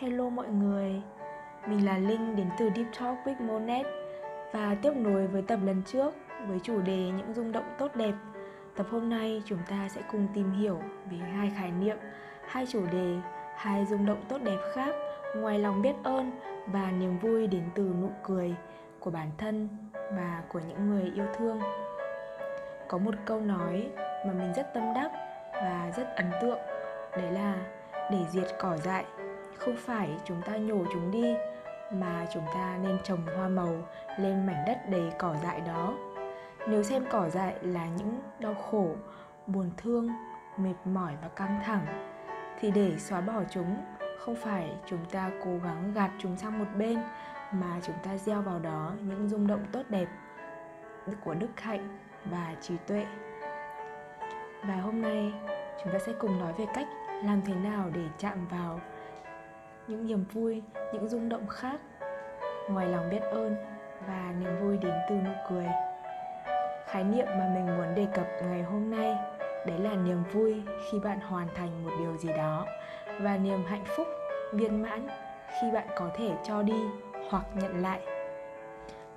Hello mọi người, mình là Linh đến từ Deep Talk with Monet và tiếp nối với tập lần trước với chủ đề những rung động tốt đẹp. Tập hôm nay chúng ta sẽ cùng tìm hiểu về hai khái niệm, hai chủ đề, hai rung động tốt đẹp khác ngoài lòng biết ơn và niềm vui đến từ nụ cười của bản thân và của những người yêu thương. Có một câu nói mà mình rất tâm đắc và rất ấn tượng, đấy là để diệt cỏ dại không phải chúng ta nhổ chúng đi, mà chúng ta nên trồng hoa màu lên mảnh đất đầy cỏ dại đó. Nếu xem cỏ dại là những đau khổ, buồn thương, mệt mỏi và căng thẳng, thì để xóa bỏ chúng, không phải chúng ta cố gắng gạt chúng sang một bên, mà chúng ta gieo vào đó những rung động tốt đẹp của đức hạnh và trí tuệ. Và hôm nay, chúng ta sẽ cùng nói về cách làm thế nào để chạm vào những niềm vui, những rung động khác. Ngoài lòng biết ơn và niềm vui đến từ nụ cười. Khái niệm mà mình muốn đề cập ngày hôm nay, đấy là niềm vui khi bạn hoàn thành một điều gì đó và niềm hạnh phúc viên mãn khi bạn có thể cho đi hoặc nhận lại.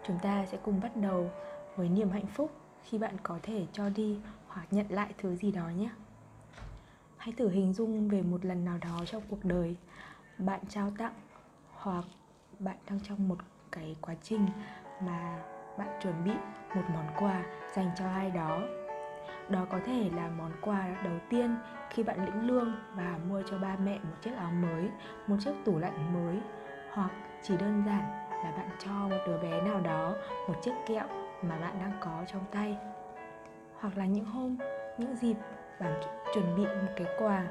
Chúng ta sẽ cùng bắt đầu với niềm hạnh phúc khi bạn có thể cho đi hoặc nhận lại thứ gì đó nhé. Hãy thử hình dung về một lần nào đó trong cuộc đời bạn trao tặng hoặc bạn đang trong một cái quá trình mà bạn chuẩn bị một món quà dành cho ai đó. Đó có thể là món quà đầu tiên khi bạn lĩnh lương và mua cho ba mẹ một chiếc áo mới một chiếc tủ lạnh mới hoặc chỉ đơn giản là bạn cho một đứa bé nào đó một chiếc kẹo mà bạn đang có trong tay. Hoặc là những hôm những dịp bạn chuẩn bị một cái quà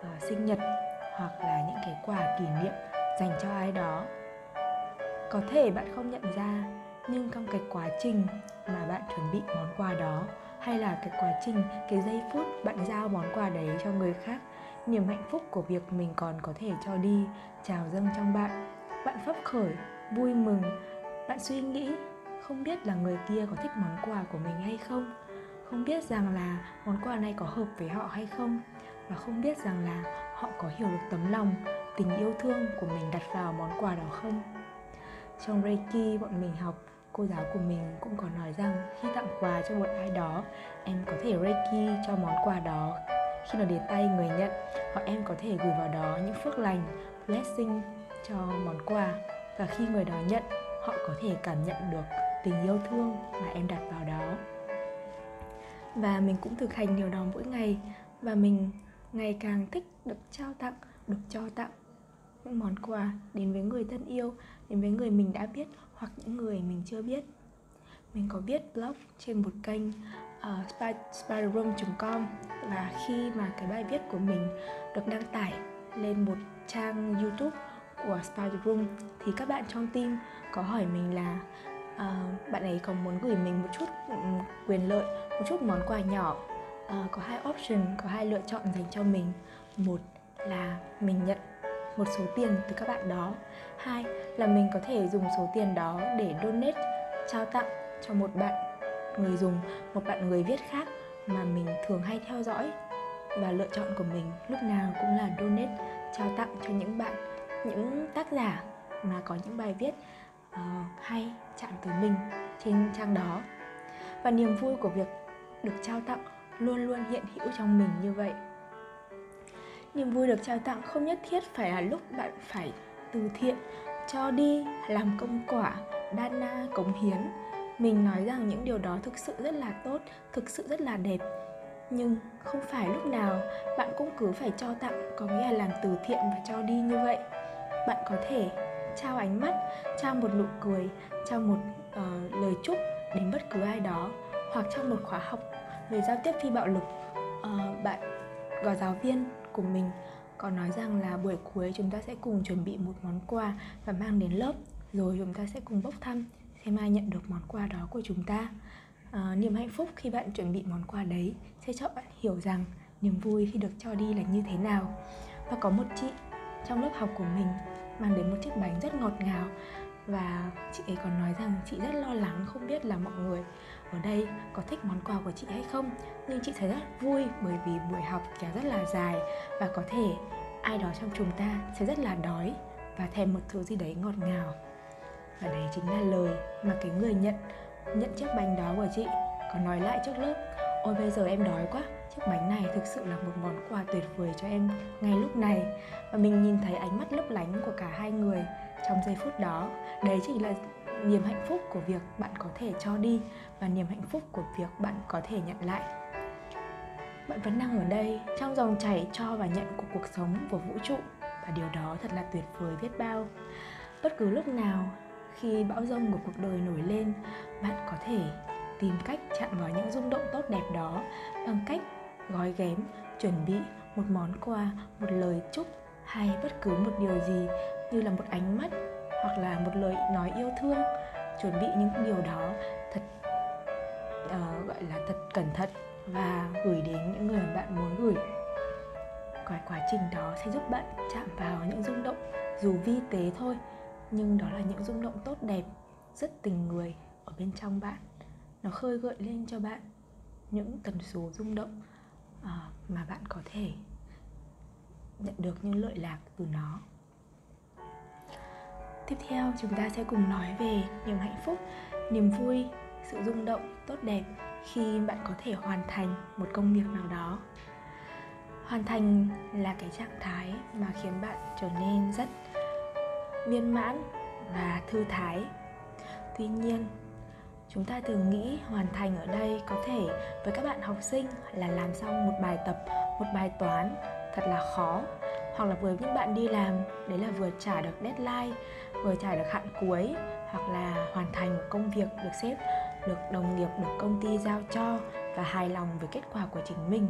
uh, sinh nhật hoặc là những cái quà kỷ niệm dành cho ai đó. Có thể bạn không nhận ra, nhưng trong cái quá trình mà bạn chuẩn bị món quà đó, hay là cái quá trình, cái giây phút bạn giao món quà đấy cho người khác, niềm hạnh phúc của việc mình còn có thể cho đi, trào dâng trong bạn bạn phấp khởi, vui mừng, bạn suy nghĩ không biết là người kia có thích món quà của mình hay không không biết rằng là món quà này có hợp với họ hay không, và không biết rằng là họ có hiểu được tấm lòng, tình yêu thương của mình đặt vào món quà đó không? Trong reiki, bọn mình học, cô giáo của mình cũng có nói rằng khi tặng quà cho một ai đó, em có thể reiki cho món quà đó. Khi nó đến tay người nhận hoặc em có thể gửi vào đó những phước lành, blessing cho món quà. Và khi người đó nhận, họ có thể cảm nhận được tình yêu thương mà em đặt vào đó. Và mình cũng thực hành điều đó mỗi ngày. Và mình ngày càng thích được trao tặng được cho tặng những món quà đến với người thân yêu đến với người mình đã biết hoặc những người mình chưa biết. Mình có viết blog trên một kênh ờ, uh, spiderroom.com và khi mà cái bài viết của mình được đăng tải lên một trang youtube của Spiderroom thì các bạn trong team có hỏi mình là uh, bạn ấy có muốn gửi mình một chút um, quyền lợi một chút món quà nhỏ uh, có hai option có hai lựa chọn dành cho mình. Một là mình nhận một số tiền từ các bạn đó. Hai là mình có thể dùng số tiền đó để donate trao tặng cho một bạn người dùng một bạn người viết khác mà mình thường hay theo dõi. Và lựa chọn của mình lúc nào cũng là donate trao tặng cho những bạn những tác giả mà có những bài viết uh, hay chạm tới mình trên trang đó. Và niềm vui của việc được trao tặng luôn luôn hiện hữu trong mình như vậy. Niềm vui được trao tặng không nhất thiết phải là lúc bạn phải từ thiện cho đi làm công quả dana cống hiến. Mình nói rằng những điều đó thực sự rất là tốt thực sự rất là đẹp. Nhưng không phải lúc nào bạn cũng cứ phải cho tặng có nghĩa là làm từ thiện và cho đi như vậy. Bạn có thể trao ánh mắt trao một nụ cười trao một uh, lời chúc đến bất cứ ai đó hoặc trong một khóa học về giao tiếp phi bạo lực. Uh, bạn có giáo viên của mình có nói rằng là buổi cuối chúng ta sẽ cùng chuẩn bị một món quà và mang đến lớp rồi chúng ta sẽ cùng bốc thăm xem ai nhận được món quà đó của chúng ta. À, niềm hạnh phúc khi bạn chuẩn bị món quà đấy sẽ cho bạn hiểu rằng niềm vui khi được cho đi là như thế nào. Và có một chị trong lớp học của mình mang đến một chiếc bánh rất ngọt ngào và chị ấy còn nói rằng chị rất lo lắng không biết là mọi người ở đây có thích món quà của chị hay không? Nhưng chị thấy rất vui bởi vì buổi học kéo rất là dài và có thể ai đó trong chúng ta sẽ rất là đói và thèm một thứ gì đấy ngọt ngào. Và đấy chính là lời mà cái người nhận nhận chiếc bánh đó của chị có nói lại trước lớp. Ôi, bây giờ em đói quá, chiếc bánh này thực sự là một món quà tuyệt vời cho em ngay lúc này. Và mình nhìn thấy ánh mắt lấp lánh của cả hai người trong giây phút đó. Đấy chính là niềm hạnh phúc của việc bạn có thể cho đi và niềm hạnh phúc của việc bạn có thể nhận lại. Bạn vẫn đang ở đây, trong dòng chảy cho và nhận của cuộc sống của vũ trụ. Và điều đó thật là tuyệt vời biết bao. Bất cứ lúc nào, khi bão rông của cuộc đời nổi lên, bạn có thể tìm cách chạm vào những rung động tốt đẹp đó bằng cách gói ghém, chuẩn bị một món quà, một lời chúc hay bất cứ một điều gì như là một ánh mắt hoặc là một lời nói yêu thương chuẩn bị những điều đó thật uh, gọi là thật cẩn thận và gửi đến những người bạn muốn gửi. Cái quá trình đó sẽ giúp bạn chạm vào những rung động dù vi tế thôi nhưng đó là những rung động tốt đẹp rất tình người ở bên trong bạn. Nó khơi gợi lên cho bạn những tần số rung động uh, mà bạn có thể nhận được những lợi lạc từ nó tiếp theo chúng ta sẽ cùng nói về niềm hạnh phúc, niềm vui, sự rung động, tốt đẹp khi bạn có thể hoàn thành một công việc nào đó. Hoàn thành là cái trạng thái mà khiến bạn trở nên rất viên mãn và thư thái. Tuy nhiên, chúng ta thường nghĩ hoàn thành ở đây có thể với các bạn học sinh là làm xong một bài tập, một bài toán thật là khó hoặc là với những bạn đi làm, đấy là vừa trả được deadline, vừa trả được hạn cuối, hoặc là hoàn thành một công việc được sếp, được đồng nghiệp, được công ty giao cho và hài lòng với kết quả của chính mình.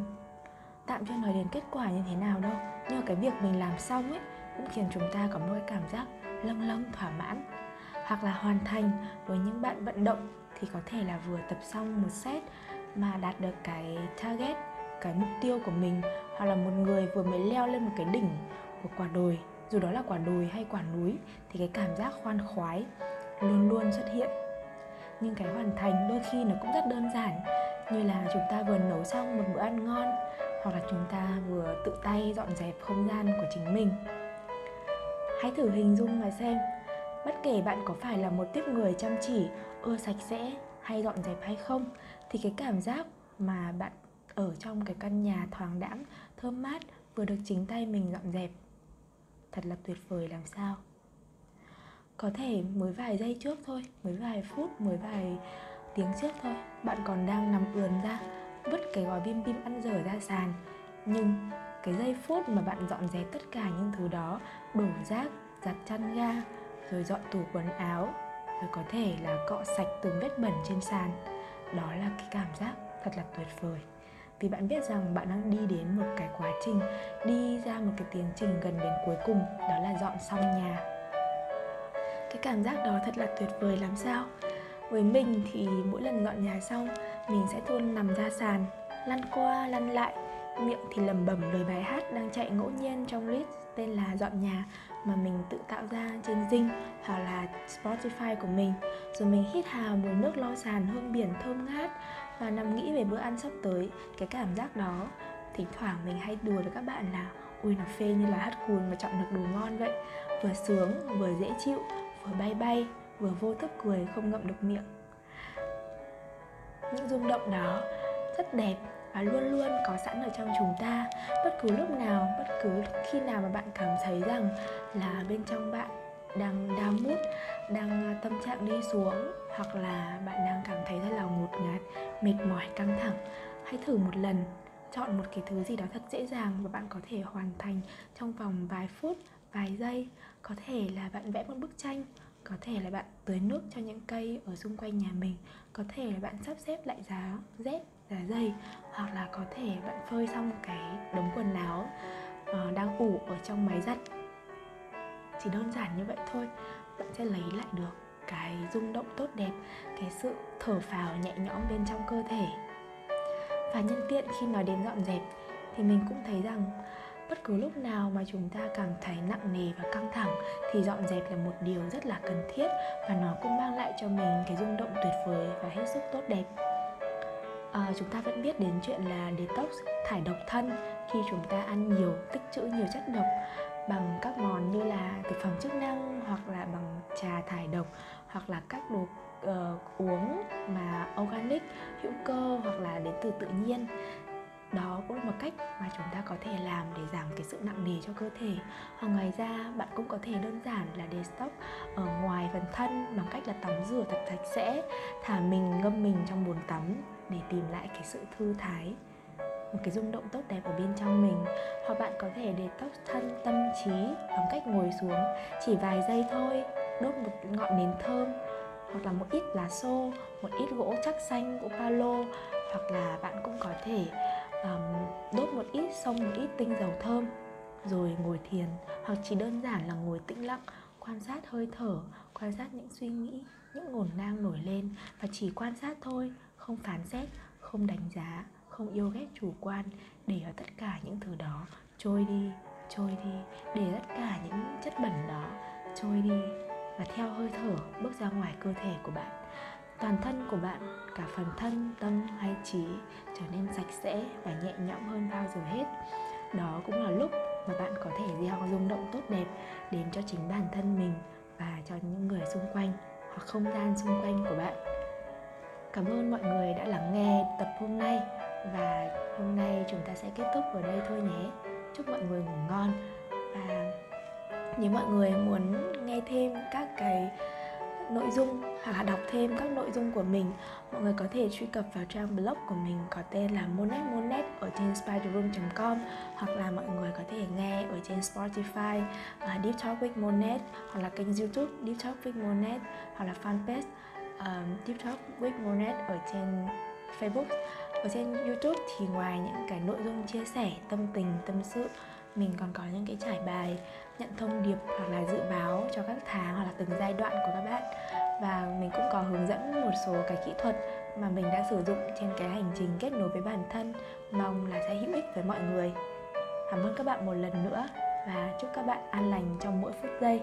Tạm chưa nói đến kết quả như thế nào đâu, nhưng cái việc mình làm xong ấy, cũng khiến chúng ta có một cái cảm giác lâng lâng, thỏa mãn. Hoặc là hoàn thành với những bạn vận động thì có thể là vừa tập xong một set mà đạt được cái target cái mục tiêu của mình, hoặc là một người vừa mới leo lên một cái đỉnh của quả đồi, dù đó là quả đồi hay quả núi, thì cái cảm giác khoan khoái luôn luôn xuất hiện. Nhưng cái hoàn thành đôi khi nó cũng rất đơn giản, như là chúng ta vừa nấu xong một bữa ăn ngon, hoặc là chúng ta vừa tự tay dọn dẹp không gian của chính mình. Hãy thử hình dung mà xem, bất kể bạn có phải là một tiếp người chăm chỉ, ưa sạch sẽ hay dọn dẹp hay không, thì cái cảm giác mà bạn ở trong cái căn nhà thoáng đãng, thơm mát, vừa được chính tay mình dọn dẹp. Thật là tuyệt vời làm sao. Có thể mới vài giây trước thôi, mới vài phút, mới vài tiếng trước thôi, bạn còn đang nằm ườn ra, vứt cái gói bim bim ăn dở ra sàn. Nhưng cái giây phút mà bạn dọn dẹp tất cả những thứ đó, đổ rác, giặt chăn ga, rồi dọn tủ quần áo, rồi có thể là cọ sạch từng vết bẩn trên sàn, đó là cái cảm giác thật là tuyệt vời vì bạn biết rằng bạn đang đi đến một cái quá trình, đi ra một cái tiến trình gần đến cuối cùng, đó là dọn xong nhà. Cái cảm giác đó thật là tuyệt vời làm sao? Với mình thì mỗi lần dọn nhà xong, mình sẽ luôn nằm ra sàn, lăn qua lăn lại, miệng thì lẩm bẩm lời bài hát đang chạy ngẫu nhiên trong list tên là dọn nhà mà mình tự tạo ra trên Zing hoặc là Spotify của mình. Rồi mình hít hà mùi nước lo sàn, hương biển thơm ngát và nằm nghĩ về bữa ăn sắp tới, cái cảm giác đó, thỉnh thoảng mình hay đùa với các bạn là, ui, nó phê như là hát cùn mà chọn được đồ ngon vậy. Vừa sướng, vừa dễ chịu, vừa bay bay, vừa vô thức cười, không ngậm được miệng. Những rung động đó, rất đẹp và luôn luôn có sẵn ở trong chúng ta. Bất cứ lúc nào, bất cứ khi nào mà bạn cảm thấy rằng là bên trong bạn đang đau mút đang à, tâm trạng đi xuống hoặc là bạn đang cảm thấy rất là ngột ngạt mệt mỏi căng thẳng hãy thử một lần. Chọn một cái thứ gì đó thật dễ dàng và bạn có thể hoàn thành trong vòng vài phút vài giây. Có thể là bạn vẽ một bức tranh có thể là bạn tưới nước cho những cây ở xung quanh nhà mình có thể là bạn sắp xếp lại giá dép giá dây hoặc là có thể bạn phơi xong cái đống quần áo uh, đang ủ ở trong máy giặt. Chỉ đơn giản như vậy thôi bạn sẽ lấy lại được cái rung động tốt đẹp cái sự thở phào nhẹ nhõm bên trong cơ thể. Và nhân tiện khi nói đến dọn dẹp thì mình cũng thấy rằng bất cứ lúc nào mà chúng ta cảm thấy nặng nề và căng thẳng thì dọn dẹp là một điều rất là cần thiết và nó cũng mang lại cho mình cái rung động tuyệt vời và hết sức tốt đẹp. À, chúng ta vẫn biết đến chuyện là detox thải độc thân khi chúng ta ăn nhiều tích trữ nhiều chất độc bằng các món như là thực phẩm chức năng hoặc là bằng trà thải hoặc là các đồ uh, uống mà organic hữu cơ hoặc là đến từ tự nhiên. Đó cũng là một cách mà chúng ta có thể làm để giảm cái sự nặng nề cho cơ thể. Hoặc ngoài ra bạn cũng có thể đơn giản là detox ở ngoài phần thân bằng cách là tắm rửa thật sạch sẽ thả mình ngâm mình trong bồn tắm để tìm lại cái sự thư thái một cái rung động tốt đẹp ở bên trong mình. Hoặc bạn có thể detox thân tâm trí bằng cách ngồi xuống chỉ vài giây thôi đốt một ngọn nến thơm hoặc là một ít lá xô một ít gỗ chắc xanh của palo hoặc là bạn cũng có thể um, đốt một ít xong một ít tinh dầu thơm rồi ngồi thiền hoặc chỉ đơn giản là ngồi tĩnh lặng quan sát hơi thở quan sát những suy nghĩ những ngổn ngang nổi lên và chỉ quan sát thôi không phán xét không đánh giá không yêu ghét chủ quan để ở tất cả những thứ đó trôi đi trôi đi để tất cả những chất bẩn đó trôi đi và theo hơi thở bước ra ngoài cơ thể của bạn. Toàn thân của bạn, cả phần thân, tâm hay trí trở nên sạch sẽ và nhẹ nhõm hơn bao giờ hết. Đó cũng là lúc mà bạn có thể gieo rung động tốt đẹp đến cho chính bản thân mình và cho những người xung quanh hoặc không gian xung quanh của bạn. Cảm ơn mọi người đã lắng nghe tập hôm nay và hôm nay chúng ta sẽ kết thúc ở đây thôi nhé. Chúc mọi người ngủ ngon và nếu mọi người muốn nghe thêm các cái nội dung hoặc là đọc thêm các nội dung của mình. Mọi người có thể truy cập vào trang blog của mình có tên là monet monet ở trên spiderroom.com hoặc là mọi người có thể nghe ở trên Spotify uh, Deep Talk with Monet hoặc là kênh YouTube Deep Talk with Monet hoặc là fanpage um, Deep Talk with Monet ở trên Facebook. Ở trên YouTube thì ngoài những cái nội dung chia sẻ tâm tình tâm sự mình còn có những cái trải bài nhận thông điệp hoặc là dự báo cho các tháng hoặc là từng giai đoạn của các bạn. Và mình cũng có hướng dẫn một số cái kỹ thuật mà mình đã sử dụng trên cái hành trình kết nối với bản thân. Mong là sẽ hữu ích với mọi người. Cảm ơn các bạn một lần nữa và chúc các bạn an lành trong mỗi phút giây.